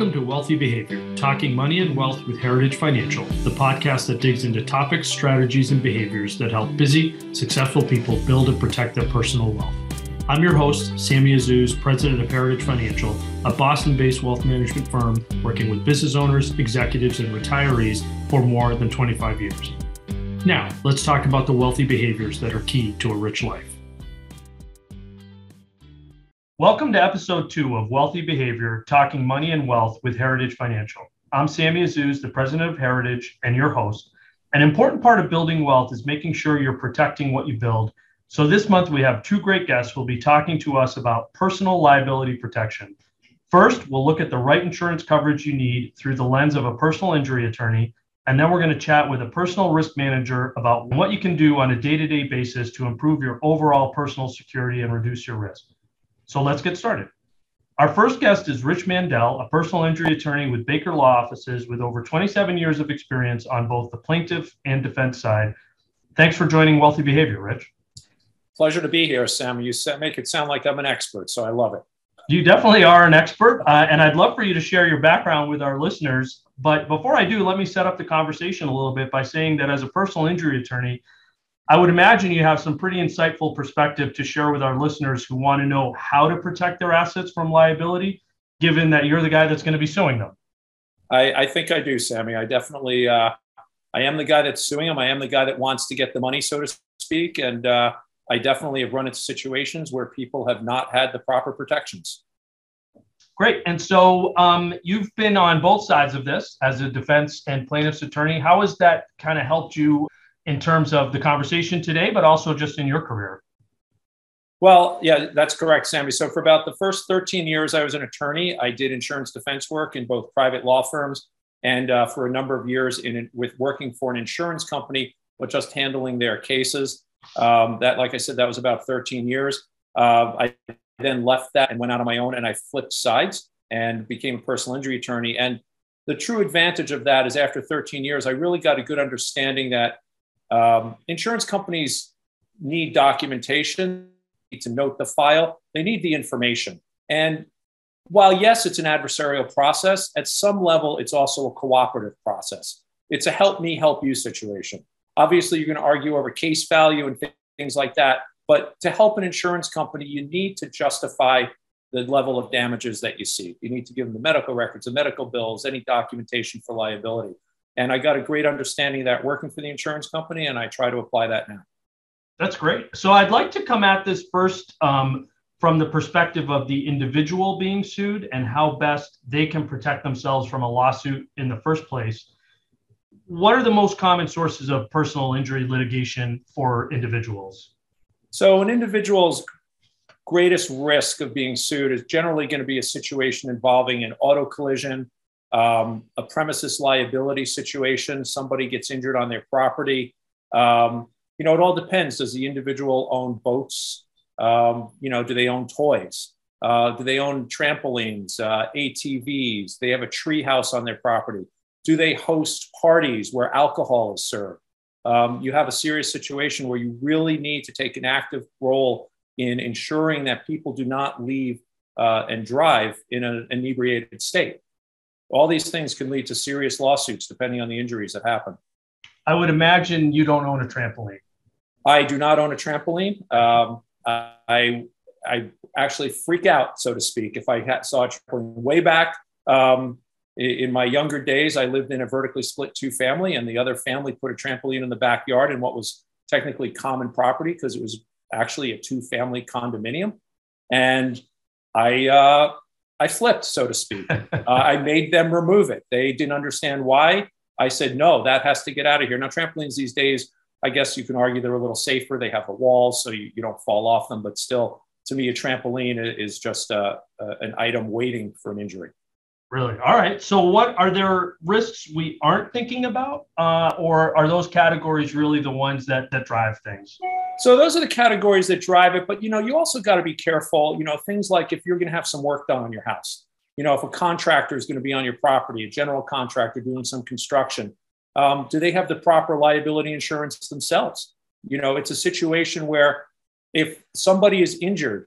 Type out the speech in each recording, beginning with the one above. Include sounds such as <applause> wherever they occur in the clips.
Welcome to Wealthy Behavior, talking money and wealth with Heritage Financial, the podcast that digs into topics, strategies, and behaviors that help busy, successful people build and protect their personal wealth. I'm your host, Sammy Azzouz, president of Heritage Financial, a Boston based wealth management firm working with business owners, executives, and retirees for more than 25 years. Now, let's talk about the wealthy behaviors that are key to a rich life. Welcome to episode two of Wealthy Behavior Talking Money and Wealth with Heritage Financial. I'm Sammy Azzouz, the president of Heritage and your host. An important part of building wealth is making sure you're protecting what you build. So this month we have two great guests who will be talking to us about personal liability protection. First, we'll look at the right insurance coverage you need through the lens of a personal injury attorney. And then we're going to chat with a personal risk manager about what you can do on a day to day basis to improve your overall personal security and reduce your risk. So let's get started. Our first guest is Rich Mandel, a personal injury attorney with Baker Law Offices with over 27 years of experience on both the plaintiff and defense side. Thanks for joining Wealthy Behavior, Rich. Pleasure to be here, Sam. You make it sound like I'm an expert, so I love it. You definitely are an expert, uh, and I'd love for you to share your background with our listeners. But before I do, let me set up the conversation a little bit by saying that as a personal injury attorney, I would imagine you have some pretty insightful perspective to share with our listeners who want to know how to protect their assets from liability, given that you're the guy that's going to be suing them. I, I think I do, Sammy. I definitely, uh, I am the guy that's suing them. I am the guy that wants to get the money, so to speak. And uh, I definitely have run into situations where people have not had the proper protections. Great. And so um, you've been on both sides of this as a defense and plaintiff's attorney. How has that kind of helped you in terms of the conversation today, but also just in your career? Well, yeah, that's correct, Sammy. So for about the first 13 years, I was an attorney. I did insurance defense work in both private law firms and uh, for a number of years in with working for an insurance company, but just handling their cases. Um, that, like I said, that was about 13 years. Uh, I then left that and went out on my own, and I flipped sides and became a personal injury attorney. And the true advantage of that is after 13 years, I really got a good understanding that um, insurance companies need documentation, need to note the file, they need the information. And while, yes, it's an adversarial process, at some level, it's also a cooperative process. It's a help me, help you situation. Obviously, you're going to argue over case value and things like that. But to help an insurance company, you need to justify the level of damages that you see. You need to give them the medical records, the medical bills, any documentation for liability. And I got a great understanding of that working for the insurance company, and I try to apply that now. That's great. So I'd like to come at this first um, from the perspective of the individual being sued and how best they can protect themselves from a lawsuit in the first place. What are the most common sources of personal injury litigation for individuals? So, an individual's greatest risk of being sued is generally going to be a situation involving an auto collision, um, a premises liability situation, somebody gets injured on their property. Um, you know, it all depends. Does the individual own boats? Um, you know, do they own toys? Uh, do they own trampolines, uh, ATVs? They have a tree house on their property. Do they host parties where alcohol is served? Um, you have a serious situation where you really need to take an active role in ensuring that people do not leave uh, and drive in an inebriated state. All these things can lead to serious lawsuits depending on the injuries that happen. I would imagine you don't own a trampoline. I do not own a trampoline. Um, I, I actually freak out, so to speak, if I had, saw a trampoline way back. Um, in my younger days, I lived in a vertically split two family, and the other family put a trampoline in the backyard in what was technically common property because it was actually a two family condominium. And I, uh, I flipped, so to speak. <laughs> uh, I made them remove it. They didn't understand why. I said, no, that has to get out of here. Now, trampolines these days, I guess you can argue they're a little safer. They have the walls so you, you don't fall off them, but still, to me, a trampoline is just uh, uh, an item waiting for an injury. Really? All right. So, what are there risks we aren't thinking about, uh, or are those categories really the ones that that drive things? So, those are the categories that drive it. But you know, you also got to be careful. You know, things like if you're going to have some work done on your house. You know, if a contractor is going to be on your property, a general contractor doing some construction, um, do they have the proper liability insurance themselves? You know, it's a situation where if somebody is injured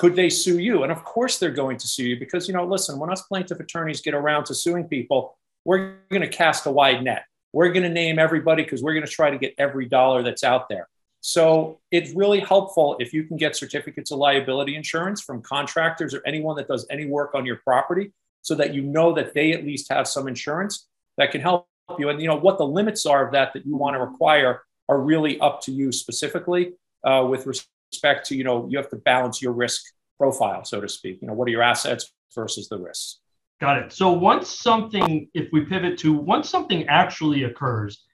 could they sue you? And of course they're going to sue you because, you know, listen, when us plaintiff attorneys get around to suing people, we're going to cast a wide net. We're going to name everybody because we're going to try to get every dollar that's out there. So it's really helpful if you can get certificates of liability insurance from contractors or anyone that does any work on your property so that you know that they at least have some insurance that can help you. And you know what the limits are of that that you want to require are really up to you specifically uh, with respect to, you know, you have to balance your risk profile, so to speak. You know, what are your assets versus the risks? Got it. So once something, if we pivot to once something actually occurs,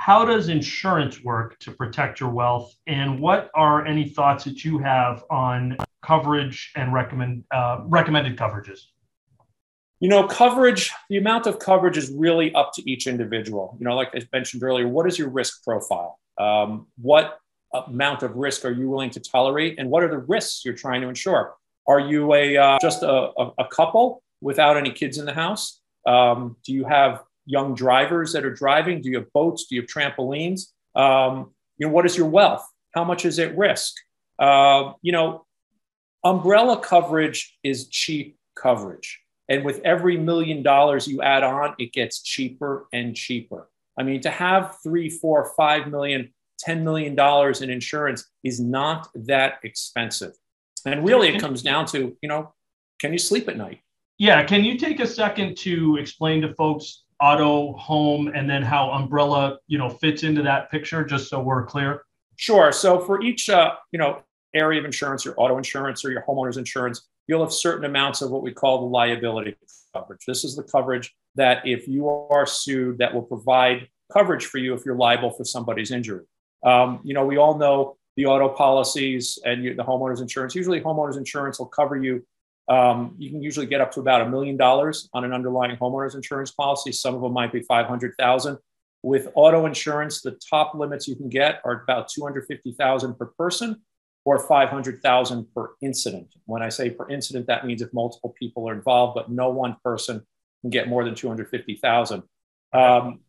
how does insurance work to protect your wealth? And what are any thoughts that you have on coverage and recommend uh, recommended coverages? You know, coverage, the amount of coverage is really up to each individual. You know, like I mentioned earlier, what is your risk profile? Um, what amount of risk are you willing to tolerate? And what are the risks you're trying to insure? Are you a uh, just a, a, a, couple without any kids in the house? Um, do you have young drivers that are driving? Do you have boats? Do you have trampolines? Um, you know, what is your wealth? How much is at risk? Uh, you know, umbrella coverage is cheap coverage. And with every million dollars you add on, it gets cheaper and cheaper. I mean, to have three, four, five million, $10 million in insurance is not that expensive. And really, it comes down to, you know, can you sleep at night? Yeah. Can you take a second to explain to folks auto, home, and then how umbrella, you know, fits into that picture, just so we're clear? Sure. So for each, uh, you know, area of insurance, your auto insurance or your homeowner's insurance, you'll have certain amounts of what we call the liability coverage. This is the coverage that if you are sued, that will provide coverage for you if you're liable for somebody's injury. Um, you know, we all know the auto policies and you, the homeowners insurance. Usually, homeowners insurance will cover you. Um, you can usually get up to about a million dollars on an underlying homeowners insurance policy. Some of them might be five hundred thousand. With auto insurance, the top limits you can get are about two hundred fifty thousand per person or 500,000 per incident. When I say per incident, that means if multiple people are involved, but no one person can get more than 250,000. Um,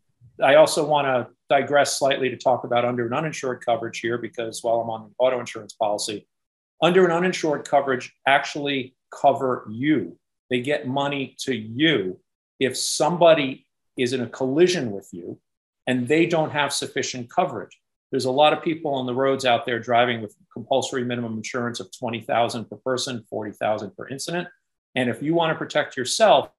I also want to digress slightly to talk about under and uninsured coverage here because while I'm on the auto insurance policy, under and uninsured coverage actually cover you. They get money to you if somebody is in a collision with you and they don't have sufficient coverage. There's a lot of people on the roads out there driving with compulsory minimum insurance of 20,000 per person, 40,000 per incident. And if you want to protect yourself,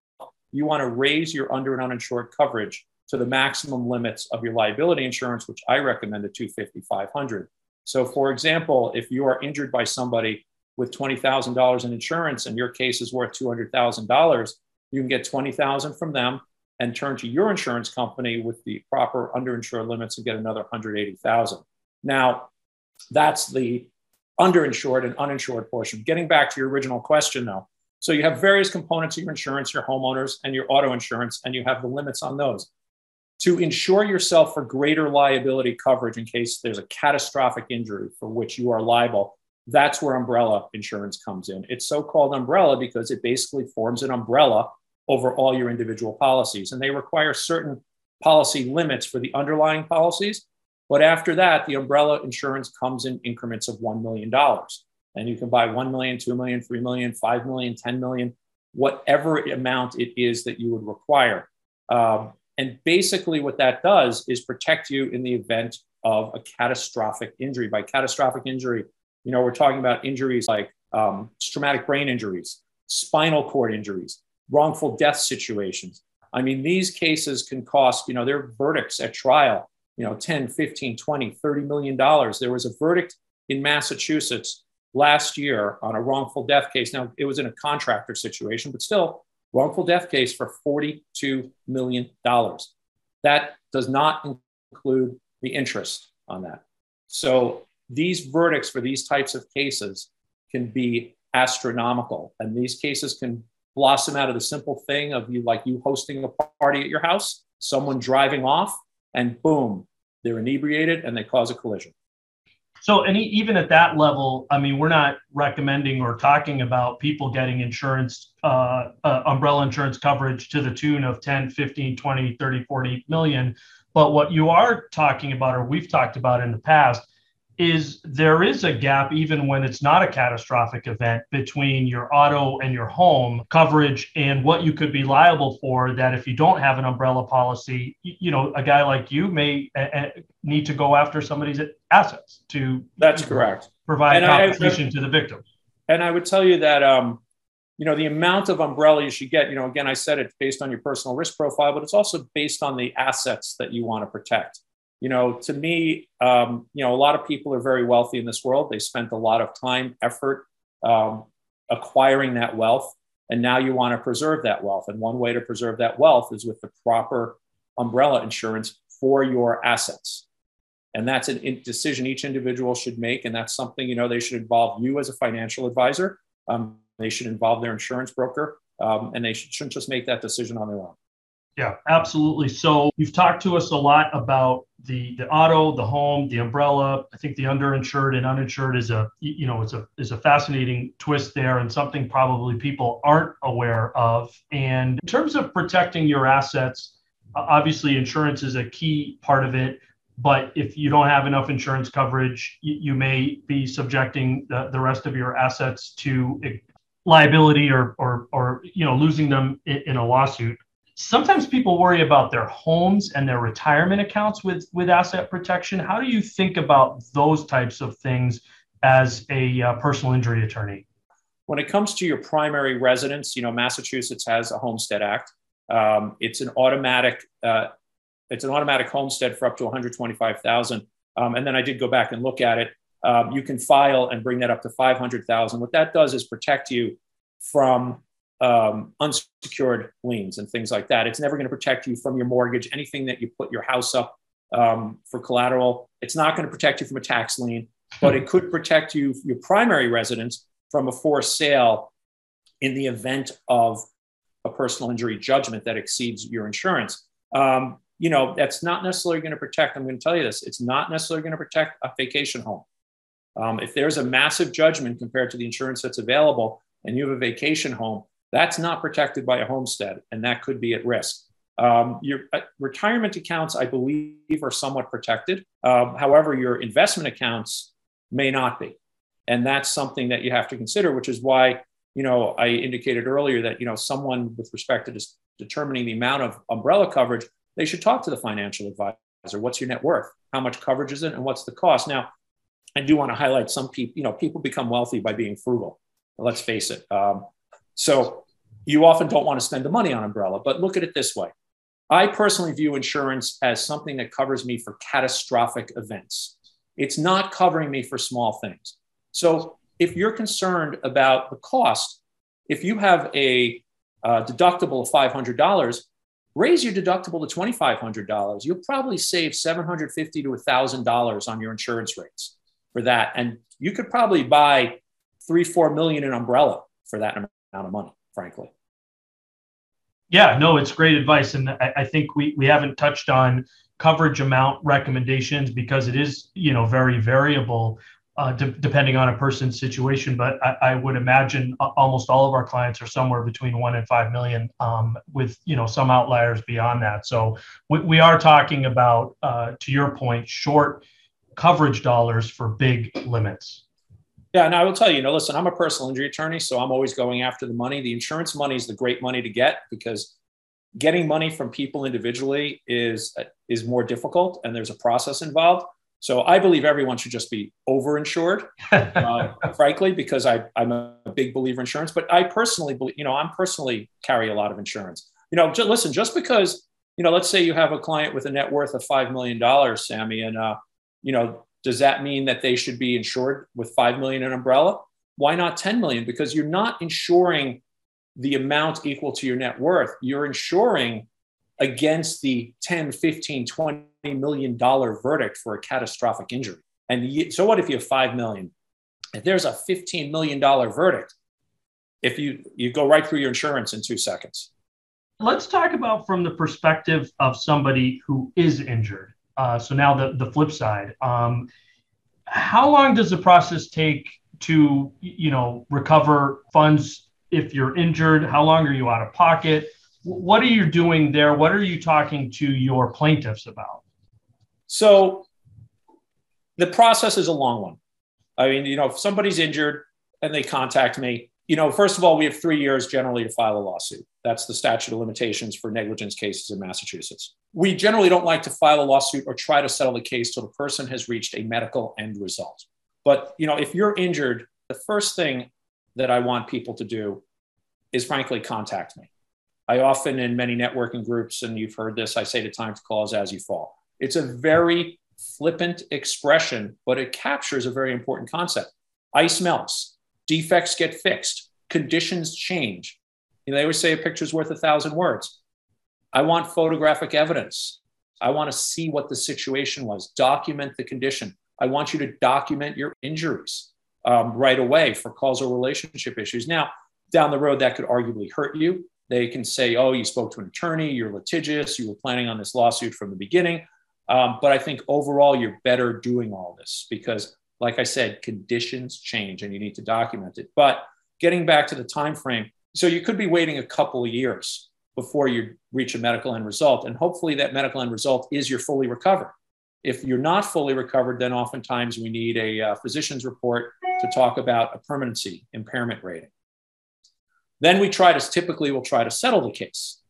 you want to raise your under and uninsured coverage to the maximum limits of your liability insurance, which I recommend at 250, 500. So, for example, if you are injured by somebody with $20,000 in insurance and your case is worth $200,000, you can get 20,000 from them and turn to your insurance company with the proper underinsured limits and get another 180,000. Now, that's the underinsured and uninsured portion. Getting back to your original question though. So you have various components of your insurance, your homeowners and your auto insurance, and you have the limits on those to insure yourself for greater liability coverage in case there's a catastrophic injury for which you are liable. That's where umbrella insurance comes in. It's so called umbrella because it basically forms an umbrella over all your individual policies. And they require certain policy limits for the underlying policies. But after that, the umbrella insurance comes in increments of $1 million. And you can buy 1 million, 2 million, 3 million, 5 million, 10 million, whatever amount it is that you would require. Um, and basically, what that does is protect you in the event of a catastrophic injury. By catastrophic injury, you know, we're talking about injuries like um, traumatic brain injuries, spinal cord injuries, wrongful death situations. I mean, these cases can cost, you know, their verdicts at trial, you know, 10, 15, 20, 30 million dollars. There was a verdict in Massachusetts last year on a wrongful death case. Now, it was in a contractor situation, but still, wrongful death case for $42 million. That does not include the interest on that. So these verdicts for these types of cases can be astronomical. And these cases can blossom out of the simple thing of you like you hosting a party at your house, someone driving off, and boom, they're inebriated and they cause a collision. So, and even at that level, I mean, we're not recommending or talking about people getting insurance, uh, uh, umbrella insurance coverage to the tune of 10, 15, 20, 30, 40 million. But what you are talking about, or we've talked about in the past, is there is a gap even when it's not a catastrophic event between your auto and your home coverage and what you could be liable for that if you don't have an umbrella policy you know a guy like you may uh, need to go after somebody's assets to that's correct. provide and compensation I, to the victim. And i would tell you that um, you know the amount of umbrella you should get you know again i said it's based on your personal risk profile but it's also based on the assets that you want to protect you know, to me, um, you know, a lot of people are very wealthy in this world. They spent a lot of time, effort um, acquiring that wealth. And now you want to preserve that wealth. And one way to preserve that wealth is with the proper umbrella insurance for your assets. And that's a decision each individual should make. And that's something, you know, they should involve you as a financial advisor. Um, they should involve their insurance broker. Um, and they should, shouldn't just make that decision on their own. Yeah, absolutely. So you've talked to us a lot about the the auto, the home, the umbrella. I think the underinsured and uninsured is a you know it's a is a fascinating twist there and something probably people aren't aware of. And in terms of protecting your assets, obviously insurance is a key part of it. But if you don't have enough insurance coverage, you, you may be subjecting the, the rest of your assets to eh, liability or or or you know losing them in, in a lawsuit sometimes people worry about their homes and their retirement accounts with with asset protection. How do you think about those types of things as a uh, personal injury attorney? When it comes to your primary residence you know massachusetts has a homestead act. Um, it's an automatic uh, it's an automatic homestead for up to 125000 um, and then i did go back and look at it. Um, you can file and bring that up to 500000 what that does is protect you from um, unsecured liens and things like that. It's never going to protect you from your mortgage, anything that you put your house up um, for collateral. It's not going to protect you from a tax lien, but it could protect you, your primary residence, from a forced sale in the event of a personal injury judgment that exceeds your insurance. Um, you know, that's not necessarily going to protect, I'm going to tell you this, it's not necessarily going to protect a vacation home. Um, if there's a massive judgment compared to the insurance that's available and you have a vacation home, that's not protected by a homestead, and that could be at risk. Um, your uh, retirement accounts, I believe, are somewhat protected. Um, however, your investment accounts may not be, and that's something that you have to consider. Which is why, you know, I indicated earlier that you know someone with respect to just determining the amount of umbrella coverage, they should talk to the financial advisor. What's your net worth? How much coverage is it, and what's the cost? Now, I do want to highlight some people. You know, people become wealthy by being frugal. Let's face it. Um, so you often don't want to spend the money on umbrella, but look at it this way. I personally view insurance as something that covers me for catastrophic events. It's not covering me for small things. So if you're concerned about the cost, if you have a uh, deductible of $500, raise your deductible to $2,500. You'll probably save $750 to $1,000 on your insurance rates for that. And you could probably buy three, four million in umbrella for that amount of money frankly. Yeah, no, it's great advice. And I, I think we, we haven't touched on coverage amount recommendations because it is, you know, very variable uh, de- depending on a person's situation. But I, I, would imagine almost all of our clients are somewhere between one and five million, um, with you know some outliers beyond that. So we, we are talking about, uh, to your point, short coverage dollars for big limits. Yeah, and I will tell you, you know, listen, I'm a personal injury attorney, so I'm always going after the money. The insurance money is the great money to get because getting money from people individually is is more difficult, and there's a process involved. So I believe everyone should just be overinsured, <laughs> uh, frankly, because I, I'm a big believer in insurance. But I personally, believe, you know, I'm personally carry a lot of insurance. You know, just, listen, just because you know, let's say you have a client with a net worth of five million dollars, Sammy, and uh, you know, does that mean that they should be insured with 5 million in umbrella? Why not 10 million? Because you're not insuring the amount equal to your net worth. You're insuring against the 10, 15, 20 million dollar verdict for a catastrophic injury. And so what if you have 5 million? If there's a 15 million dollar verdict, if you you go right through your insurance in 2 seconds. Let's talk about from the perspective of somebody who is injured. Uh, so now the, the flip side. Um, how long does the process take to, you know, recover funds if you're injured? How long are you out of pocket? What are you doing there? What are you talking to your plaintiffs about? So the process is a long one. I mean, you know, if somebody's injured and they contact me, you know, first of all, we have three years generally to file a lawsuit. That's the statute of limitations for negligence cases in Massachusetts. We generally don't like to file a lawsuit or try to settle the case till the person has reached a medical end result. But, you know, if you're injured, the first thing that I want people to do is frankly contact me. I often, in many networking groups, and you've heard this, I say the time to call is as you fall. It's a very flippant expression, but it captures a very important concept. Ice melts, defects get fixed, conditions change. You know, they always say a picture's worth a thousand words. I want photographic evidence. I want to see what the situation was, document the condition. I want you to document your injuries um, right away for causal relationship issues. Now, down the road, that could arguably hurt you. They can say, oh, you spoke to an attorney, you're litigious, you were planning on this lawsuit from the beginning. Um, but I think overall, you're better doing all this because, like I said, conditions change and you need to document it. But getting back to the time frame, so you could be waiting a couple of years before you reach a medical end result, and hopefully that medical end result is you're fully recovered. If you're not fully recovered, then oftentimes we need a uh, physician's report to talk about a permanency impairment rating. Then we try to typically we'll try to settle the case.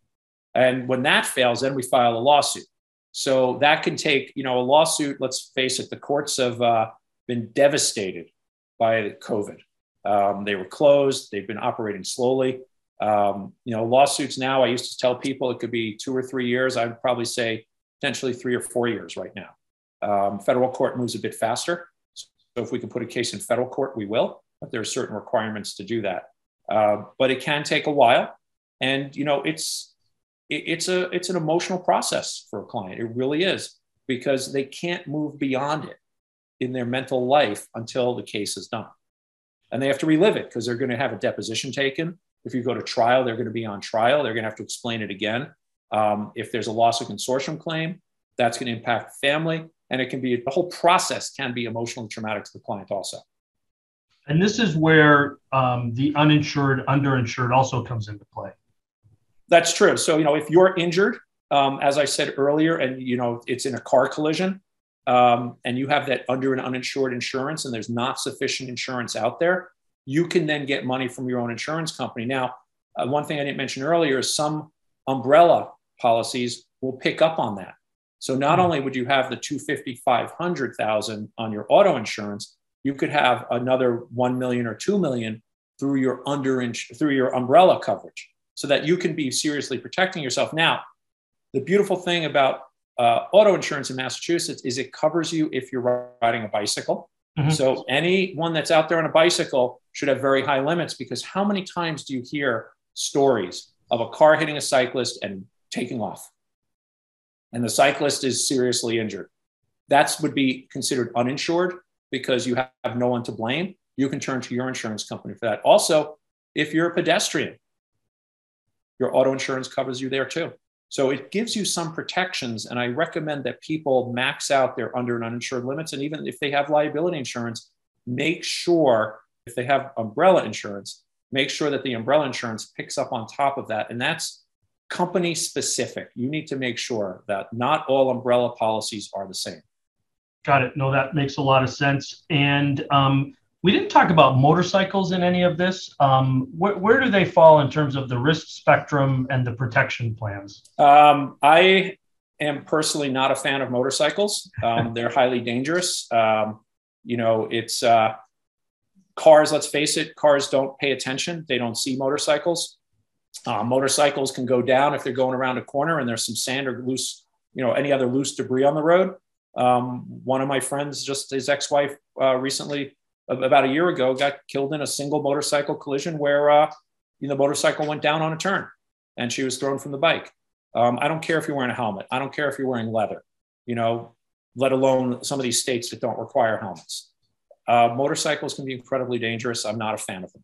And when that fails, then we file a lawsuit. So that can take, you know, a lawsuit. Let's face it, the courts have uh, been devastated by COVID. Um, they were closed. They've been operating slowly. Um, you know, lawsuits now. I used to tell people it could be two or three years. I would probably say potentially three or four years right now. Um, federal court moves a bit faster. So if we can put a case in federal court, we will. But there are certain requirements to do that. Uh, but it can take a while, and you know, it's it, it's a it's an emotional process for a client. It really is because they can't move beyond it in their mental life until the case is done. And they have to relive it because they're going to have a deposition taken. If you go to trial, they're going to be on trial. They're going to have to explain it again. Um, if there's a loss of consortium claim, that's going to impact the family. And it can be the whole process can be emotionally traumatic to the client also. And this is where um, the uninsured, underinsured also comes into play. That's true. So, you know, if you're injured, um, as I said earlier, and, you know, it's in a car collision um, and you have that under and uninsured insurance and there's not sufficient insurance out there, you can then get money from your own insurance company. Now, uh, one thing I didn't mention earlier is some umbrella policies will pick up on that. So not hmm. only would you have the 250, 500,000 on your auto insurance, you could have another 1 million or 2 million through your under through your umbrella coverage so that you can be seriously protecting yourself. Now, the beautiful thing about uh, auto insurance in Massachusetts is it covers you if you're riding a bicycle. Mm-hmm. So anyone that's out there on a bicycle should have very high limits because how many times do you hear stories of a car hitting a cyclist and taking off? And the cyclist is seriously injured. That would be considered uninsured because you have no one to blame. You can turn to your insurance company for that. Also, if you're a pedestrian, your auto insurance covers you there too. So it gives you some protections. And I recommend that people max out their under and uninsured limits. And even if they have liability insurance, make sure if they have umbrella insurance, make sure that the umbrella insurance picks up on top of that. And that's company specific. You need to make sure that not all umbrella policies are the same. Got it. No, that makes a lot of sense. And um, we didn't talk about motorcycles in any of this. Um, wh- where do they fall in terms of the risk spectrum and the protection plans? Um, I am personally not a fan of motorcycles. Um, <laughs> they're highly dangerous. Um, you know, it's uh, cars, let's face it, cars don't pay attention. They don't see motorcycles. Uh, motorcycles can go down if they're going around a corner and there's some sand or loose, you know, any other loose debris on the road. Um, one of my friends, just his ex-wife, uh, recently about a year ago got killed in a single motorcycle collision where uh, you know, the motorcycle went down on a turn and she was thrown from the bike. Um, I don't care if you're wearing a helmet. I don't care if you're wearing leather, you know, let alone some of these states that don't require helmets. Uh, motorcycles can be incredibly dangerous. I'm not a fan of them.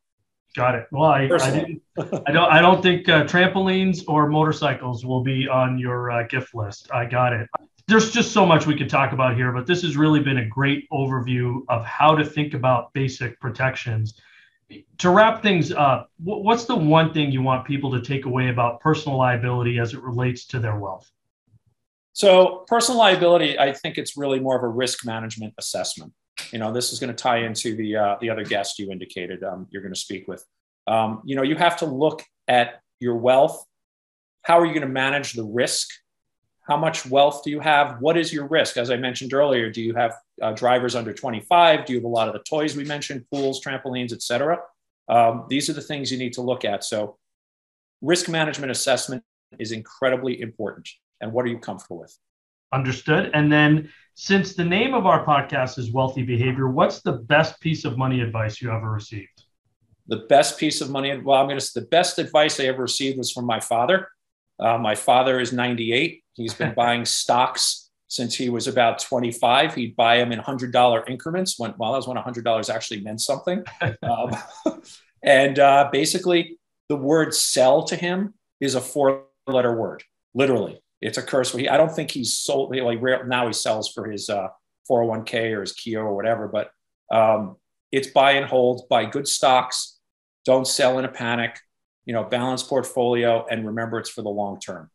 Got it. Well, I, I, I don't. I don't think uh, trampolines or motorcycles will be on your uh, gift list. I got it there's just so much we could talk about here, but this has really been a great overview of how to think about basic protections. To wrap things up, what's the one thing you want people to take away about personal liability as it relates to their wealth? So, personal liability, I think it's really more of a risk management assessment. You know, this is going to tie into the uh, the other guest you indicated um, you're going to speak with. Um, you know, you have to look at your wealth. How are you going to manage the risk? How much wealth do you have? What is your risk? As I mentioned earlier, do you have uh, drivers under 25? Do you have a lot of the toys we mentioned, pools, trampolines, etc.? Um, these are the things you need to look at. So, risk management assessment is incredibly important. And what are you comfortable with? Understood. And then, since the name of our podcast is Wealthy Behavior, what's the best piece of money advice you ever received? The best piece of money, well, I'm going to say the best advice I ever received was from my father. Uh, my father is 98. He's been buying stocks since he was about 25. He'd buy them in $100 increments when, well, that was when $100 actually meant something. <laughs> um, <laughs> and uh, basically, the word sell to him is a four letter word, literally it's a curse. He, I don't think he's sold. Like now, he sells for his uh, 401k or his Keogh or whatever. But um, it's buy and hold, buy good stocks. Don't sell in a panic. You know, balance portfolio, and remember it's for the long term.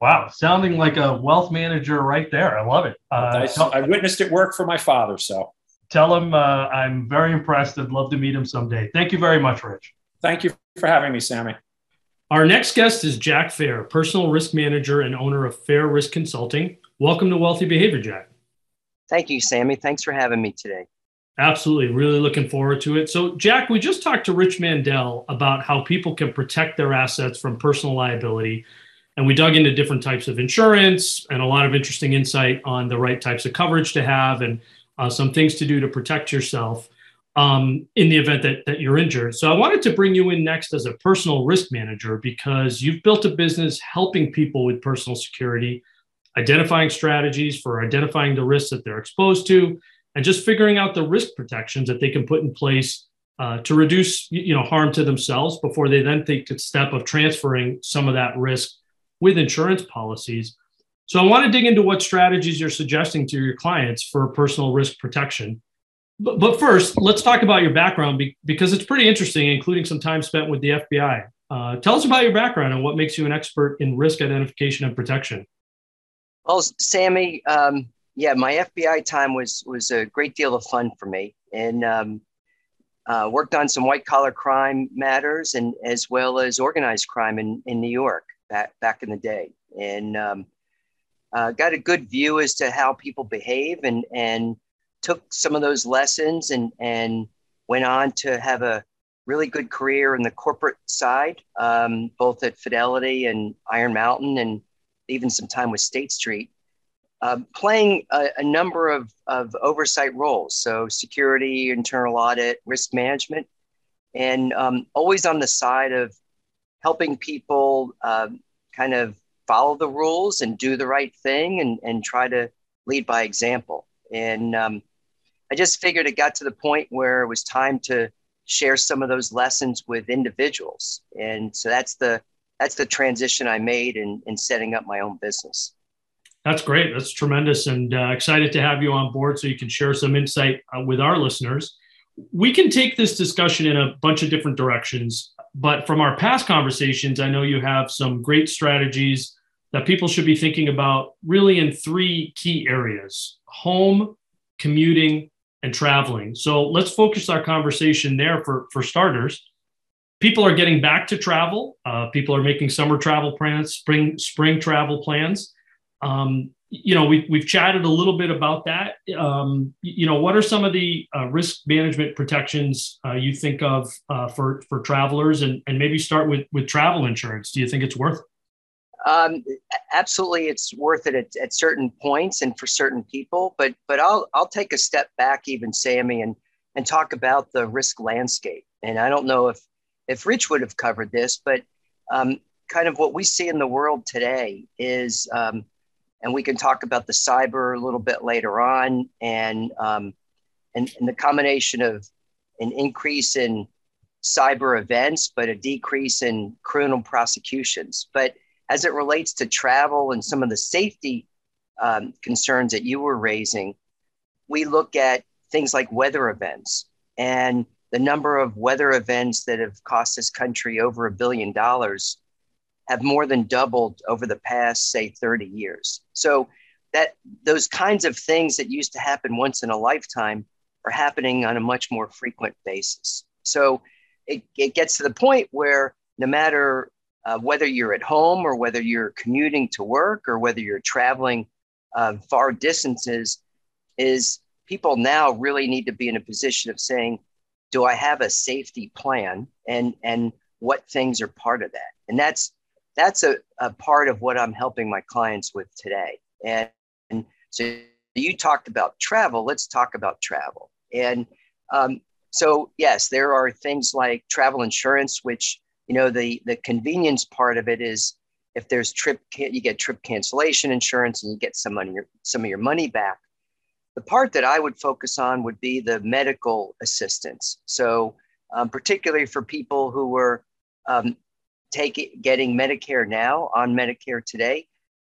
Wow, sounding like a wealth manager right there. I love it. Uh, I, I, witnessed it work for my father. So tell him uh, I'm very impressed. I'd love to meet him someday. Thank you very much, Rich. Thank you for having me, Sammy. Our next guest is Jack Fair, personal risk manager and owner of Fair Risk Consulting. Welcome to Wealthy Behavior, Jack. Thank you, Sammy. Thanks for having me today. Absolutely. Really looking forward to it. So, Jack, we just talked to Rich Mandel about how people can protect their assets from personal liability. And we dug into different types of insurance and a lot of interesting insight on the right types of coverage to have and uh, some things to do to protect yourself um, in the event that, that you're injured. So I wanted to bring you in next as a personal risk manager because you've built a business helping people with personal security, identifying strategies for identifying the risks that they're exposed to, and just figuring out the risk protections that they can put in place uh, to reduce you know harm to themselves before they then take the step of transferring some of that risk with insurance policies. So I want to dig into what strategies you're suggesting to your clients for personal risk protection. But, but first, let's talk about your background because it's pretty interesting, including some time spent with the FBI. Uh, tell us about your background and what makes you an expert in risk identification and protection. Well, Sammy, um, yeah, my FBI time was was a great deal of fun for me, and um, uh, worked on some white collar crime matters and as well as organized crime in, in New York back back in the day, and um, uh, got a good view as to how people behave and and took some of those lessons and and went on to have a really good career in the corporate side, um, both at Fidelity and Iron Mountain, and even some time with State Street, uh, playing a, a, number of, of oversight roles. So, security, internal audit, risk management, and um, always on the side of helping people uh, kind of follow the rules and do the right thing and, and try to lead by example. And um, I just figured it got to the point where it was time to share some of those lessons with individuals. And so that's the that's the transition I made in, in setting up my own business. That's great. That's tremendous, and uh, excited to have you on board so you can share some insight uh, with our listeners. We can take this discussion in a bunch of different directions, but from our past conversations, I know you have some great strategies that people should be thinking about really in three key areas home, commuting, and traveling. So let's focus our conversation there for, for starters. People are getting back to travel. Uh, people are making summer travel plans, spring spring travel plans. Um, you know, we, we've chatted a little bit about that. Um, you know, what are some of the uh, risk management protections uh, you think of uh, for for travelers, and and maybe start with with travel insurance? Do you think it's worth? It? Um, absolutely, it's worth it at, at, certain points and for certain people. But but I'll I'll take a step back, even Sammy, and and talk about the risk landscape. And I don't know if if Rich would have covered this, but um, kind of what we see in the world today is, um, and we can talk about the cyber a little bit later on, and um, and, and the combination of an increase in cyber events, but a decrease in criminal prosecutions. But as it relates to travel and some of the safety um, concerns that you were raising, we look at things like weather events and the number of weather events that have cost this country over a billion dollars have more than doubled over the past, say, 30 years. So that those kinds of things that used to happen once in a lifetime are happening on a much more frequent basis. So it, it gets to the point where no matter uh, whether you're at home or whether you're commuting to work or whether you're traveling uh, far distances, is people now really need to be in a position of saying, do I have a safety plan and and what things are part of that? And that's that's a, a part of what I'm helping my clients with today. And, and so you talked about travel. Let's talk about travel. And um, so yes, there are things like travel insurance, which you know the the convenience part of it is if there's trip you get trip cancellation insurance and you get some money some of your money back the part that I would focus on would be the medical assistance. So, um, particularly for people who were um, taking getting Medicare now on Medicare today,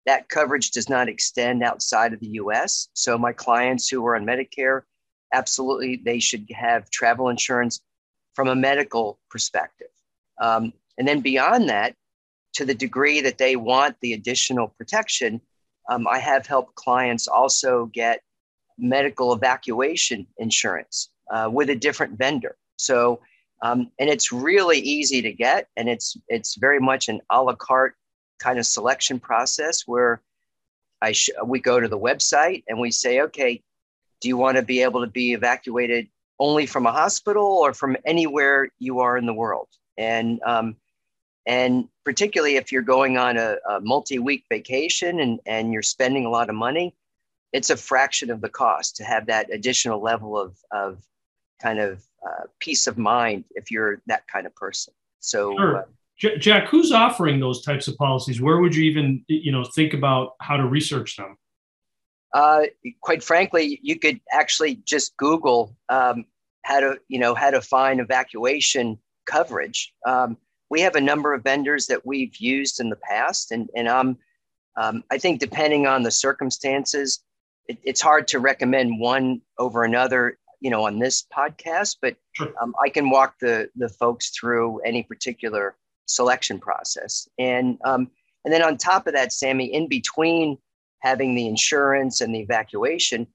that coverage does not extend outside of the U.S. So, my clients who are on Medicare, absolutely, they should have travel insurance from a medical perspective. Um, and then beyond that, to the degree that they want the additional protection, um, I have helped clients also get medical evacuation insurance uh, with a different vendor. So, um, and it's really easy to get, and it's it's very much an a la carte kind of selection process where I sh- we go to the website and we say, okay, do you want to be able to be evacuated only from a hospital or from anywhere you are in the world? And um, and particularly if you're going on a, a multi-week vacation and, and you're spending a lot of money, it's a fraction of the cost to have that additional level of, of kind of uh, peace of mind if you're that kind of person. So, sure. uh, J- Jack, who's offering those types of policies? Where would you even, you know, think about how to research them? Uh, quite frankly, you could actually just Google um, how to, you know, how to find evacuation coverage. Um, we have a number of vendors that we've used in the past, and and I'm, um, I think depending on the circumstances, it, it's hard to recommend one over another, you know, on this podcast, but sure. um, I can walk the the folks through any particular selection process. And um, and then on top of that, Sammy, in between having the insurance and the evacuation,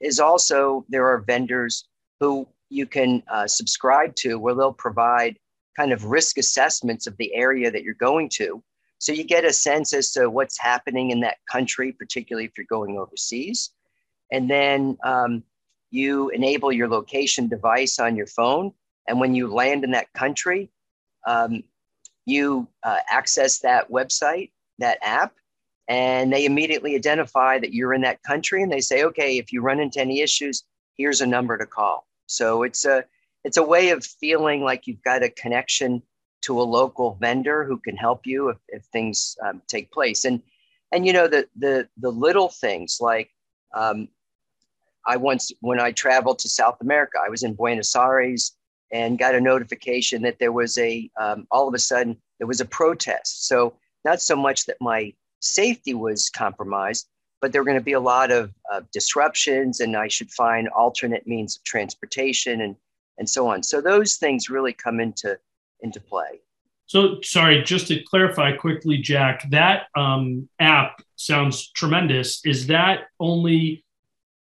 is also there are vendors who you can uh, subscribe to where they'll provide kind of risk assessments of the area that you're going to. So you get a sense as to what's happening in that country, particularly if you're going overseas. And then um, you enable your location device on your phone. And when you land in that country, um, you uh, access that website, that app, and they immediately identify that you're in that country. And they say, okay, if you run into any issues, here's a number to call. So it's a it's a way of feeling like you've got a connection to a local vendor who can help you if, if things um, take place. And and you know the the the little things like um, I once, when I traveled to South America, I was in Buenos Aires and got a notification that there was a, um, all of a sudden, there was a protest. So, not so much that my safety was compromised, but there were going to be a lot of uh, disruptions and I should find alternate means of transportation and, and so on. So, those things really come into, into play. So, sorry, just to clarify quickly, Jack, that um, app sounds tremendous. Is that only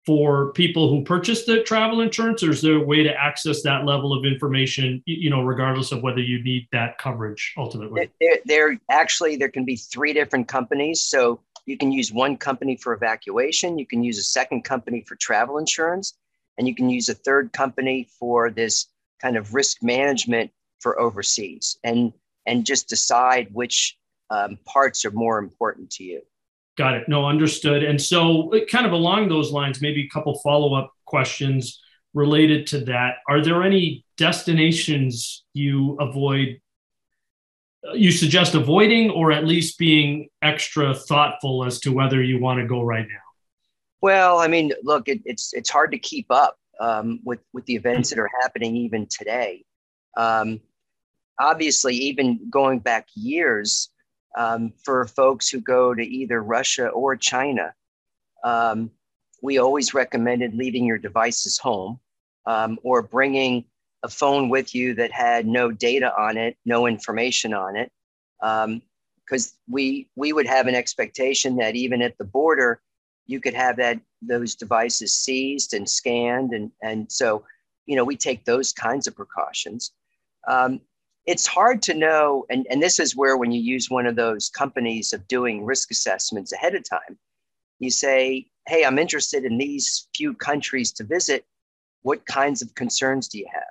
for people who purchase the travel insurance, or is there a way to access that level of information, you know, regardless of whether you need that coverage ultimately? There, there actually there can be three different companies. So you can use one company for evacuation, you can use a second company for travel insurance, and you can use a third company for this kind of risk management for overseas, and and just decide which um, parts are more important to you. Got it. No, understood. And so, kind of along those lines, maybe a couple follow up questions related to that. Are there any destinations you avoid, you suggest avoiding, or at least being extra thoughtful as to whether you want to go right now? Well, I mean, look, it, it's it's hard to keep up um, with with the events that are happening even today. Um, obviously, even going back years, um, for folks who go to either Russia or China. Um, we always recommended leaving your devices home um, or bringing a phone with you that had no data on it, no information on it. Um, because we we would have an expectation that even at the border, you could have that those devices seized and scanned, and and so you know we take those kinds of precautions. Um, it's hard to know, and, and this is where when you use one of those companies of doing risk assessments ahead of time, you say, hey, I'm interested in these few countries to visit. What kinds of concerns do you have?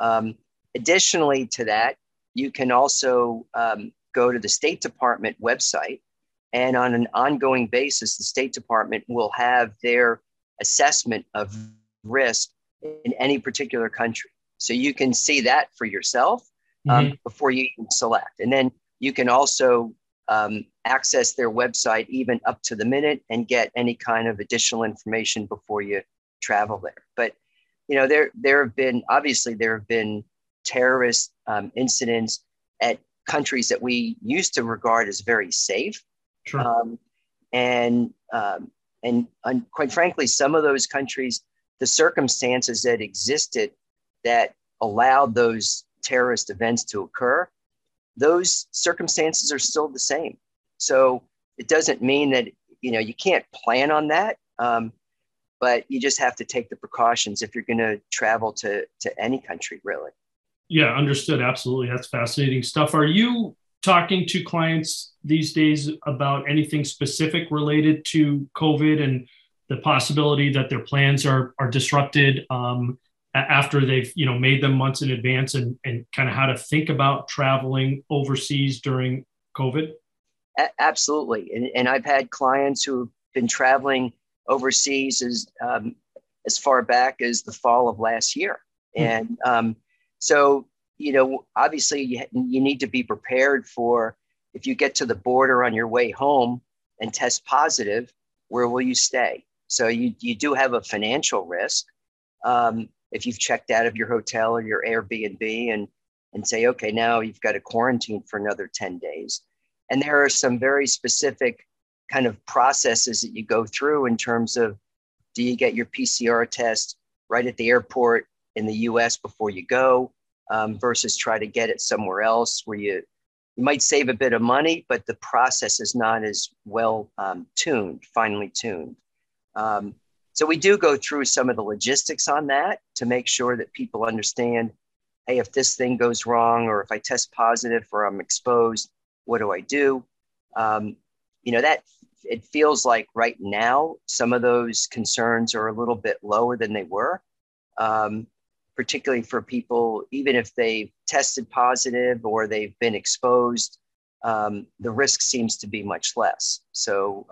Um, additionally to that, you can also um, go to the State Department website, and on an ongoing basis, the State Department will have their assessment of risk in any particular country. So you can see that for yourself um, mm-hmm. before you select. And then you can also um, access their website even up to the minute and get any kind of additional information before you travel there. But you know, there there have been obviously there have been terrorist um, incidents at countries that we used to regard as very safe. Sure. Um, and um, and quite frankly, some of those countries, the circumstances that existed that allowed those terrorist events to occur, those circumstances are still the same. So it doesn't mean that you know you can't plan on that, um, but you just have to take the precautions if you're going to travel to to any country, really. Yeah, understood. Absolutely, that's fascinating stuff. Are you talking to clients these days about anything specific related to COVID and the possibility that their plans are are disrupted? Um, after they've you know made them months in advance and, and kind of how to think about traveling overseas during covid? A- absolutely. And, and i've had clients who've been traveling overseas as um, as far back as the fall of last year. Mm-hmm. and um, so you know obviously you, you need to be prepared for if you get to the border on your way home and test positive where will you stay? So you, you do have a financial risk. Um, if you've checked out of your hotel or your Airbnb and and say, okay, now you've got to quarantine for another 10 days. And there are some very specific kind of processes that you go through in terms of do you get your PCR test right at the airport in the US before you go um, versus try to get it somewhere else where you, you might save a bit of money, but the process is not as well um, tuned, finely tuned. Um, so we do go through some of the logistics on that to make sure that people understand, hey, if this thing goes wrong, or if I test positive or I'm exposed, what do I do? Um, you know, that it feels like right now some of those concerns are a little bit lower than they were, um, particularly for people, even if they've tested positive or they've been exposed, um, the risk seems to be much less. So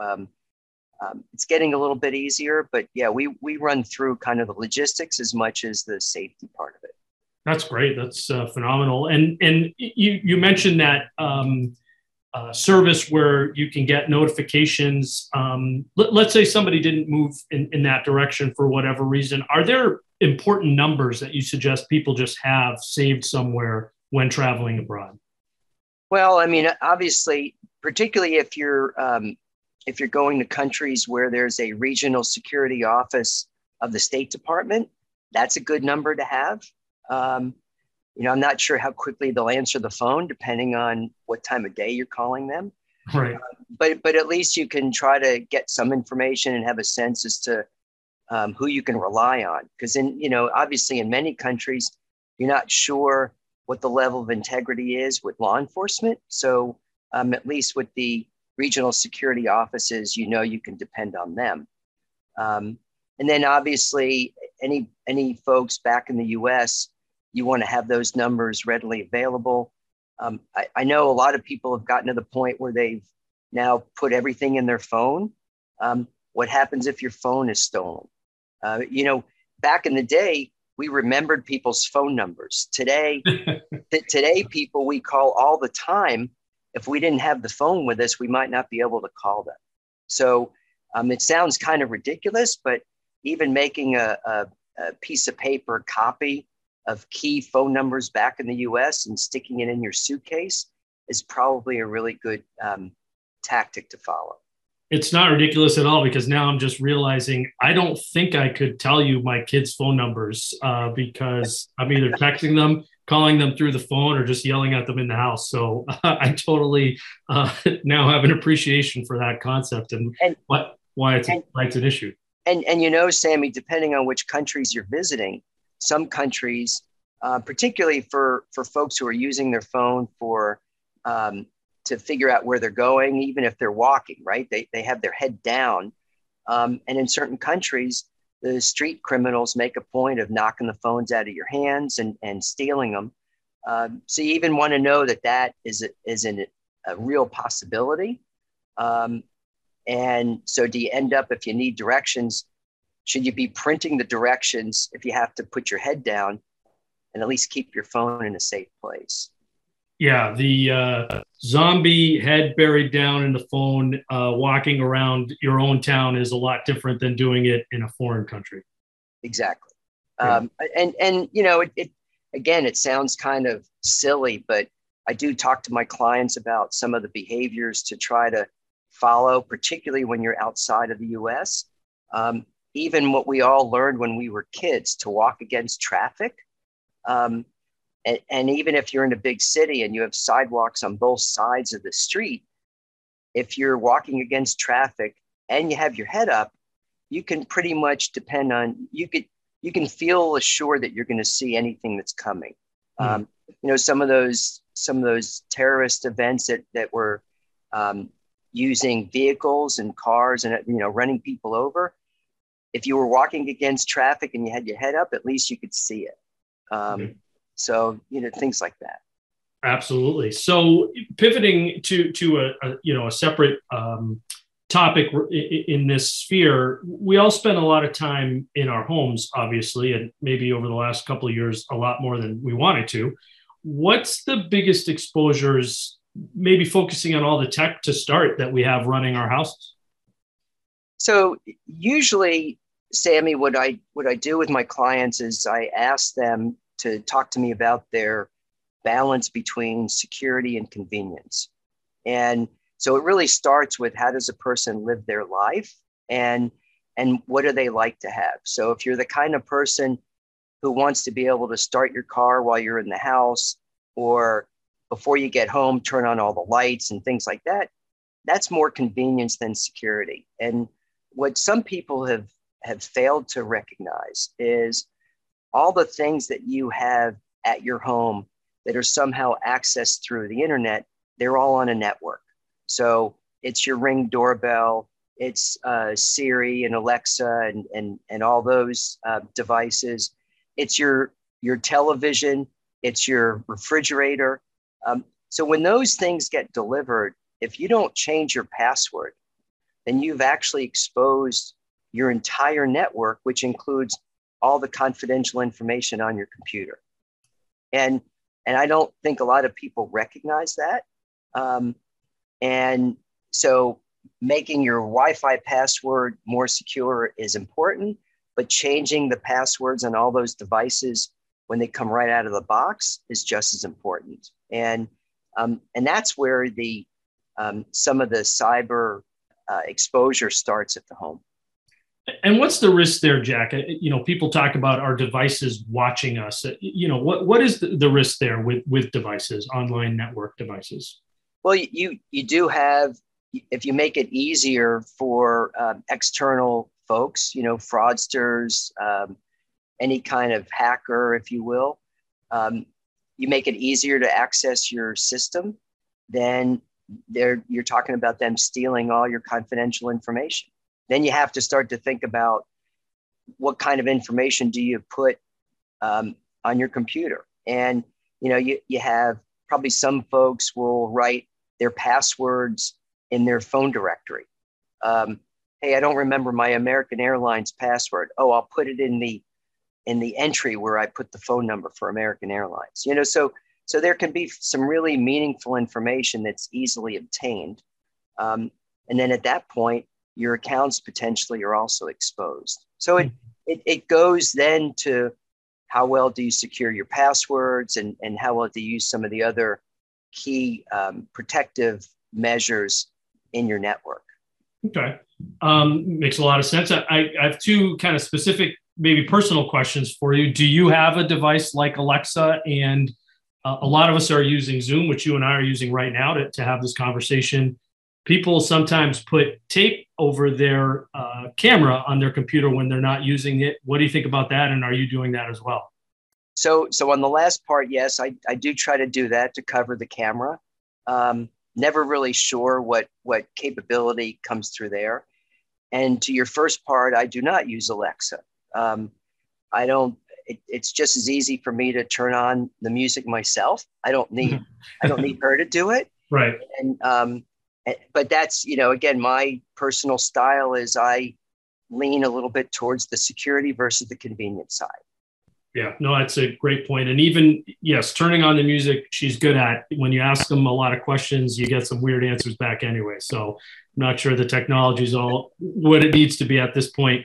um, it's getting a little bit easier, but yeah, we we run through kind of the logistics as much as the safety part of it. That's great. That's uh, phenomenal. And and you you mentioned that um, uh, service where you can get notifications. Um, let, us say somebody didn't move in, in that direction for whatever reason. Are there important numbers that you suggest people just have saved somewhere when traveling abroad? Well, I mean, obviously, particularly if you're um, if you're going to countries where there's a regional security office of the State Department, that's a good number to have. Um, you know, I'm not sure how quickly they'll answer the phone, depending on what time of day you're calling them. Right. Uh, but but at least you can try to get some information and have a sense as to um, who you can rely on. Because in you know, obviously, in many countries, you're not sure what the level of integrity is with law enforcement. So um, at least with the regional security offices, you know you can depend on them. Um, and then obviously, any any folks back in the U.S., you want to have those numbers readily available. Um, I, I, know a lot of people have gotten to the point where they've now put everything in their phone. Um, what happens if your phone is stolen? Uh, you know, back in the day, we remembered people's phone numbers. Today, <laughs> th- today people we call all the time if we didn't have the phone with us, we might not be able to call them. So um, it sounds kind of ridiculous, but even making a, a, a, piece of paper copy of key phone numbers back in the US and sticking it in your suitcase is probably a really good um, tactic to follow. It's not ridiculous at all because now I'm just realizing I don't think I could tell you my kids' phone numbers uh, because I'm either texting them calling them through the phone or just yelling at them in the house. So uh, <laughs> I totally uh, <laughs> now have an appreciation for that concept and, and what why it's and, why it's an issue. And and you know, Sammy, depending on which countries you're visiting, some countries, uh, particularly for for folks who are using their phone for um, to figure out where they're going, even if they're walking, right? They they have their head down, um, and in certain countries, the street criminals make a point of knocking the phones out of your hands and and stealing them. Um, so you even want to know that that is a, is an, a real possibility. Um, and so, do you end up, if you need directions, should you be printing the directions if you have to put your head down and at least keep your phone in a safe place? Yeah, the uh, zombie head buried down in the phone, uh, walking around your own town is a lot different than doing it in a foreign country. Exactly. Yeah. Um, and, and, you know, it, it, again, it sounds kind of silly, but I do talk to my clients about some of the behaviors to try to follow, particularly when you're outside of the US. Um, even what we all learned when we were kids to walk against traffic. Um, and, and even if you're in a big city and you have sidewalks on both sides of the street, if you're walking against traffic and you have your head up, you can pretty much depend on you could you can feel assured that you're going to see anything that's coming. Mm. Um, you know, some of those some of those terrorist events that that were um, using vehicles and cars and you know running people over if you were walking against traffic and you had your head up at least you could see it um, mm-hmm. So you know things like that. Absolutely. So pivoting to to a, a you know a separate um, topic in this sphere we all spend a lot of time in our homes obviously and maybe over the last couple of years a lot more than we wanted to. What's the biggest exposures maybe focusing on all the tech to start that we have running our houses? So usually, Sammy, what I what I do with my clients is I ask them to talk to me about their balance between security and convenience. And so it really starts with how does a person live their life and and what do they like to have? So if you're the kind of person who wants to be able to start your car while you're in the house or before you get home, turn on all the lights and things like that. That's more convenience than security. And what some people have, have failed to recognize is all the things that you have at your home that are somehow accessed through the internet, they're all on a network. So it's your ring doorbell, it's uh, Siri and Alexa and, and, and all those uh, devices. It's your, your television, it's your refrigerator, um, so when those things get delivered, if you don't change your password, then you've actually exposed your entire network, which includes all the confidential information on your computer. And, and I don't think a lot of people recognize that. Um, and so making your Wi Fi password more secure is important, but changing the passwords on all those devices when they come right out of the box is just as important. And, um, and that's where the, um, some of the cyber uh, exposure starts at the home. And what's the risk there, Jack? Uh, you know, people talk about our devices watching us. Uh, you know, what, what is the, the risk there with, with devices, online network devices? Well, you, you do have, if you make it easier for um, external folks, you know, fraudsters, um, any kind of hacker, if you will, um, you make it easier to access your system, then they're, you're talking about them stealing all your confidential information. Then you have to start to think about what kind of information do you put um, on your computer. And you know, you, you have probably some folks will write their passwords in their phone directory. Um, hey, I don't remember my American Airlines password. Oh, I'll put it in the in the entry where I put the phone number for American Airlines. You know, so so there can be some really meaningful information that's easily obtained, um, and then at that point, your accounts potentially are also exposed. So it it, it goes then to how well do you secure your passwords and and how well do you use some of the other key um, protective measures in your network. Okay, um, makes a lot of sense. I, I have two kind of specific maybe personal questions for you. Do you have a device like Alexa? And uh, a lot of us are using Zoom, which you and I are using right now to, to have this conversation. People sometimes put tape over their uh, camera on their computer when they're not using it. What do you think about that? And are you doing that as well? So, so on the last part, yes, I, I do try to do that to cover the camera. Um, never really sure what what capability comes through there. And to your first part, I do not use Alexa. Um, I don't. It, it's just as easy for me to turn on the music myself. I don't need. <laughs> I don't need her to do it. Right. And um, but that's you know again my personal style is I lean a little bit towards the security versus the convenience side. Yeah, no, that's a great point. And even yes, turning on the music, she's good at. When you ask them a lot of questions, you get some weird answers back anyway. So I'm not sure the technology is all what it needs to be at this point.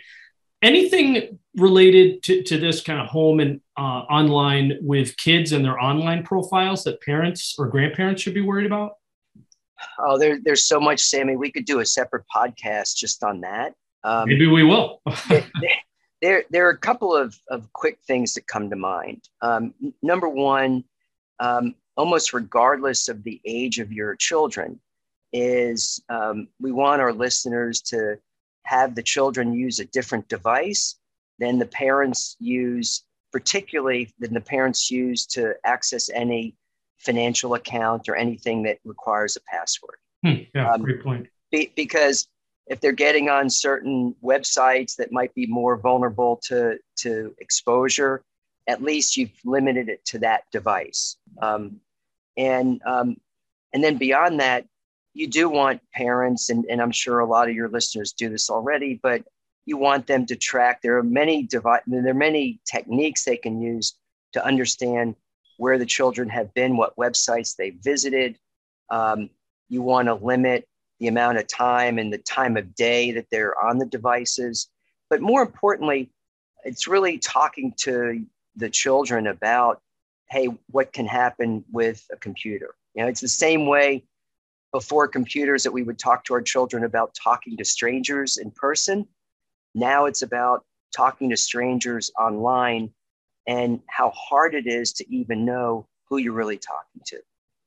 Anything related to, to this kind of home and uh, online with kids and their online profiles that parents or grandparents should be worried about? Oh, there, there's so much, Sammy. We could do a separate podcast just on that. Um, Maybe we will. <laughs> there, there are a couple of, of quick things that come to mind. Um, number one, um, almost regardless of the age of your children, is um, we want our listeners to have the children use a different device than the parents use, particularly than the parents use to access any financial account or anything that requires a password. Hmm, yeah, um, great point. Be, because if they're getting on certain websites that might be more vulnerable to, to exposure, at least you've limited it to that device. Um, and, um, and then beyond that, you do want parents, and, and I'm sure a lot of your listeners do this already, but you want them to track. There are many device, there are many techniques they can use to understand where the children have been, what websites they visited. Um, you want to limit the amount of time and the time of day that they're on the devices. But more importantly, it's really talking to the children about, hey, what can happen with a computer? You know, it's the same way before computers that we would talk to our children about talking to strangers in person. Now it's about talking to strangers online and how hard it is to even know who you're really talking to.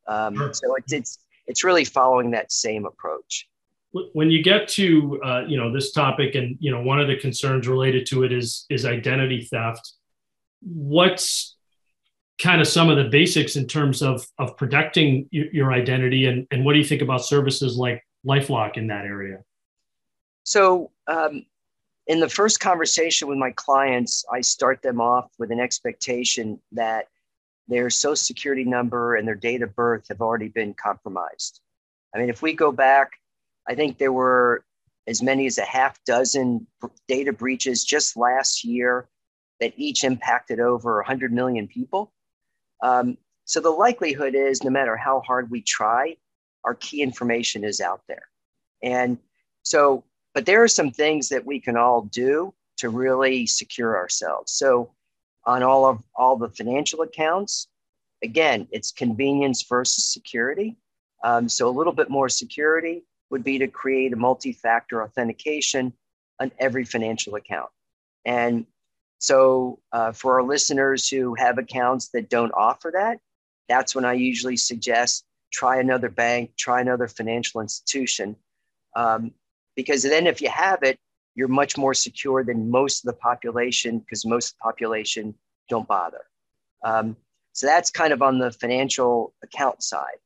Um, sure. So it's, it's it's really following that same approach when you get to uh, you know this topic and you know one of the concerns related to it is is identity theft what's kind of some of the basics in terms of of protecting your identity and, and what do you think about services like lifelock in that area so um, in the first conversation with my clients i start them off with an expectation that their social security number and their date of birth have already been compromised. I mean, if we go back, I think there were as many as a half dozen data breaches just last year that each impacted over 100 million people. Um, so the likelihood is no matter how hard we try, our key information is out there. And so, but there are some things that we can all do to really secure ourselves. So on all of all the financial accounts. Again, it's convenience versus security. Um, so a little bit more security would be to create a multi-factor authentication on every financial account. And so uh, for our listeners who have accounts that don't offer that, that's when I usually suggest try another bank, try another financial institution. Um, because then if you have it, you're much more secure than most of the population because most of the population don't bother. Um, so that's kind of on the financial account side.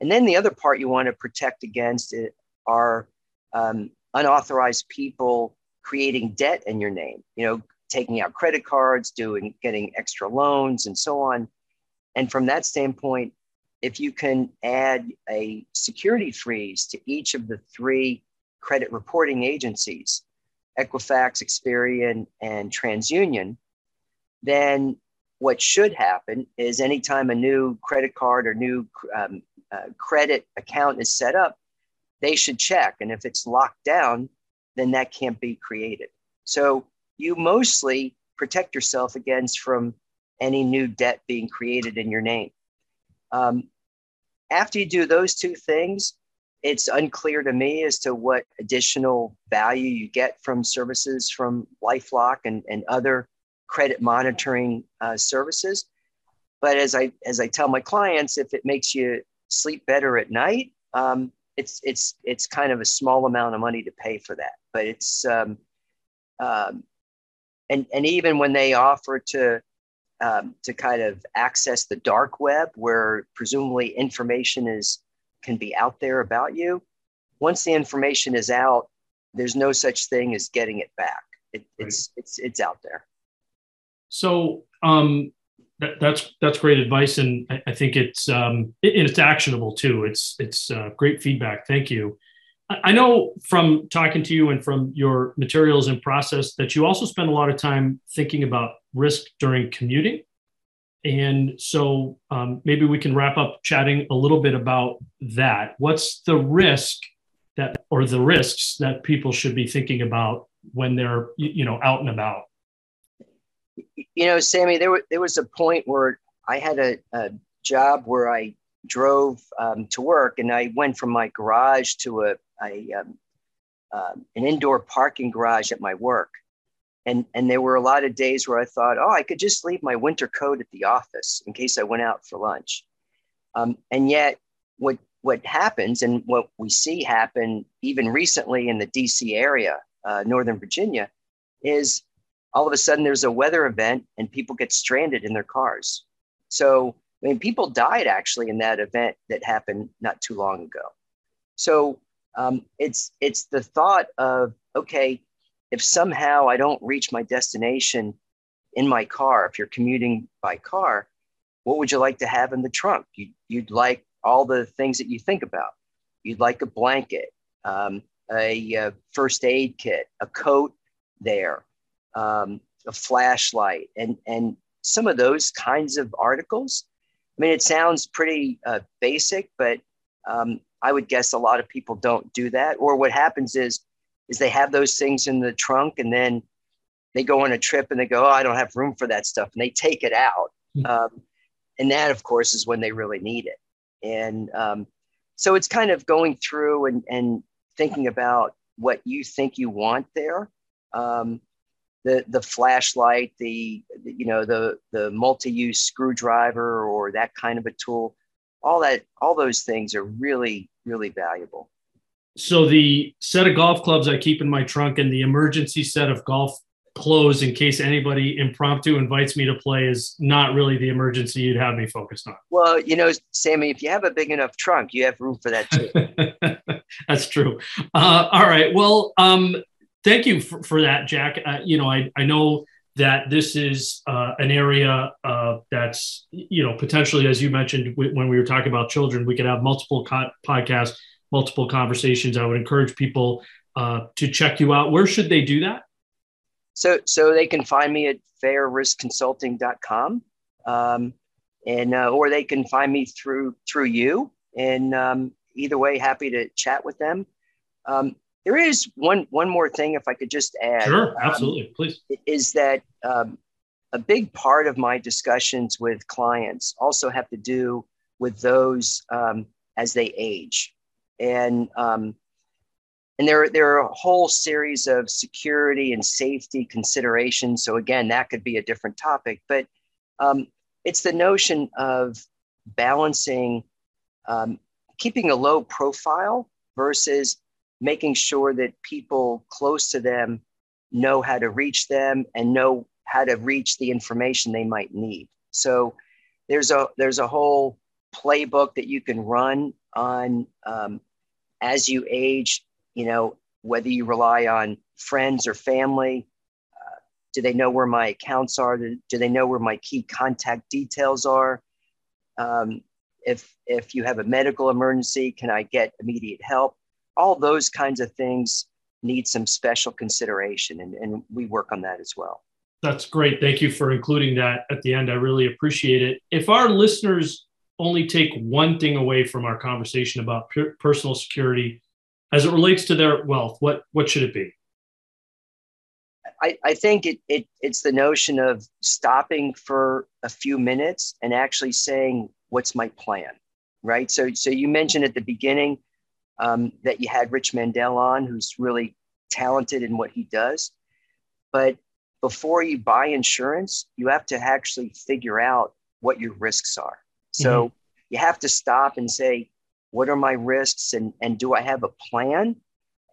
And then the other part you want to protect against it are um, unauthorized people creating debt in your name, you know, taking out credit cards, doing getting extra loans and so on. And from that standpoint, if you can add a security freeze to each of the three credit reporting agencies, Equifax, Experian, and TransUnion, then what should happen is anytime a new credit card or new um, uh, credit account is set up, they should check. And if it's locked down, then that can't be created. So you mostly protect yourself against from any new debt being created in your name. Um, after you do those two things, it's unclear to me as to what additional value you get from services from LifeLock and, and other credit monitoring uh, services. but as I as I tell my clients, if it makes you sleep better at night, um, it's it's it's kind of a small amount of money to pay for that. But it's um, um, and and even when they offer to um, to kind of access the dark web, where presumably information is can be out there about you, once the information is out, there's no such thing as getting it back. It, it's right. it's it's out there. So um, that, that's that's great advice, and I, I think it's um, it, and it's actionable too. It's it's uh, great feedback. Thank you. I, I know from talking to you and from your materials and process that you also spend a lot of time thinking about risk during commuting. And so um, maybe we can wrap up chatting a little bit about that. What's the risk that, or the risks that people should be thinking about when they're, you know, out and about? You know, Sammy, there, was there was a point where I had a, a job where I drove um, to work and I went from my garage to a, a um, uh, an indoor parking garage at my work. And, and there were a lot of days where I thought, oh, I could just leave my winter coat at the office in case I went out for lunch. Um, and yet, what what happens and what we see happen even recently in the DC area, uh, Northern Virginia, is all of a sudden there's a weather event and people get stranded in their cars. So, I mean, people died actually in that event that happened not too long ago. So, um, it's it's the thought of okay, if somehow I don't reach my destination in my car, if you're commuting by car, what would you like to have in the trunk? You, you'd like all the things that you think about. You'd like a blanket, um, a, a, first aid kit, a coat there, um, a flashlight, and, and some of those kinds of articles. I mean, it sounds pretty uh, basic, but um, I would guess a lot of people don't do that. Or what happens is, is they have those things in the trunk and then they go on a trip and they go, oh, I don't have room for that stuff, and they take it out. Mm-hmm. Um, and that, of course, is when they really need it. And um, so it's kind of going through and, and thinking about what you think you want there. Um, the, the flashlight, the, the, you know, the, the multi-use screwdriver or that kind of a tool, all that, all those things are really, really valuable. So the set of golf clubs I keep in my trunk and the emergency set of golf clothes in case anybody impromptu invites me to play is not really the emergency you'd have me focused on. Well, you know, Sammy, if you have a big enough trunk, you have room for that too. <laughs> That's true. Uh, all right. Well, um, thank you for, for that, Jack. Uh, you know, I, I know that this is uh, an area uh, that's, you know, potentially, as you mentioned, when we were talking about children, we could have multiple co- podcasts, multiple conversations. I would encourage people uh, to check you out. Where should they do that? So, so they can find me at fairriskconsulting.com, um, and uh, or they can find me through through you. And um, either way, happy to chat with them. Um, there is one one more thing, if I could just add. Sure, um, absolutely, please. Is that um, a big part of my discussions with clients also have to do with those um, as they age, and and there, there are a whole series of security and safety considerations. So, again, that could be a different topic, but um, it's the notion of balancing um, keeping a low profile versus making sure that people close to them know how to reach them and know how to reach the information they might need. So, there's a there's a whole playbook that you can run on um, as you age you know, whether you rely on friends or family. Uh, do they know where my accounts are? Do, they know where my key contact details are? Um, if if you have a medical emergency, can I get immediate help? All those kinds of things need some special consideration, and, and we work on that as well. That's great. Thank you for including that at the end. I really appreciate it. If our listeners only take one thing away from our conversation about personal security as it relates to their wealth, what what should it be? I, I think it, it it's the notion of stopping for a few minutes and actually saying, "What's my plan?" Right. So so you mentioned at the beginning um, that you had Rich Mandel on, who's really talented in what he does, but before you buy insurance, you have to actually figure out what your risks are. So mm-hmm. you have to stop and say, what are my risks and, and do I have a plan?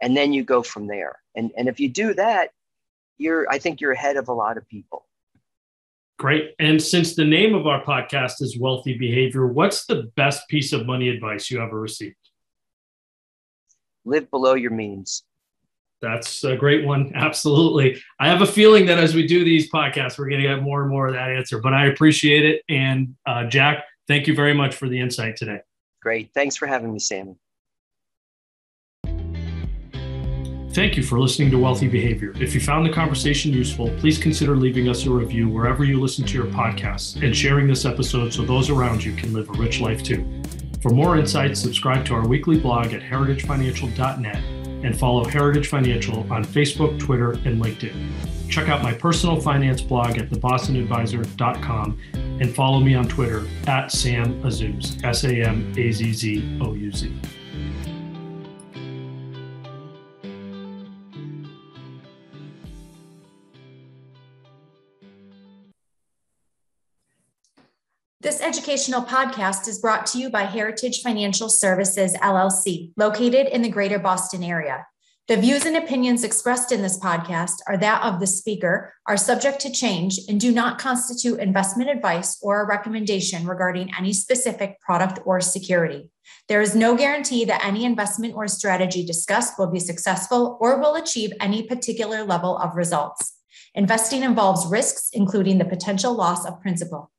And then you go from there. And, and if you do that, you're, I think you're ahead of a lot of people. Great. And since the name of our podcast is Wealthy Behavior, what's the best piece of money advice you ever received? Live below your means. That's a great one. <laughs> Absolutely. I have a feeling that as we do these podcasts, we're going to get more and more of that answer, but I appreciate it. And uh, Jack, thank you very much for the insight today. Great. Thanks for having me, Sammy. Thank you for listening to Wealthy Behavior. If you found the conversation useful, please consider leaving us a review wherever you listen to your podcasts and sharing this episode so those around you can live a rich life too. For more insights, subscribe to our weekly blog at heritagefinancial.net and follow Heritage Financial on Facebook, Twitter, and LinkedIn. Check out my personal finance blog at thebostonadvisor.com and follow me on Twitter at Sam Azzouz, S A M A Z Z O U Z. This educational podcast is brought to you by Heritage Financial Services, LLC, located in the greater Boston area. The views and opinions expressed in this podcast are that of the speaker, are subject to change, and do not constitute investment advice or a recommendation regarding any specific product or security. There is no guarantee that any investment or strategy discussed will be successful or will achieve any particular level of results. Investing involves risks, including the potential loss of principal.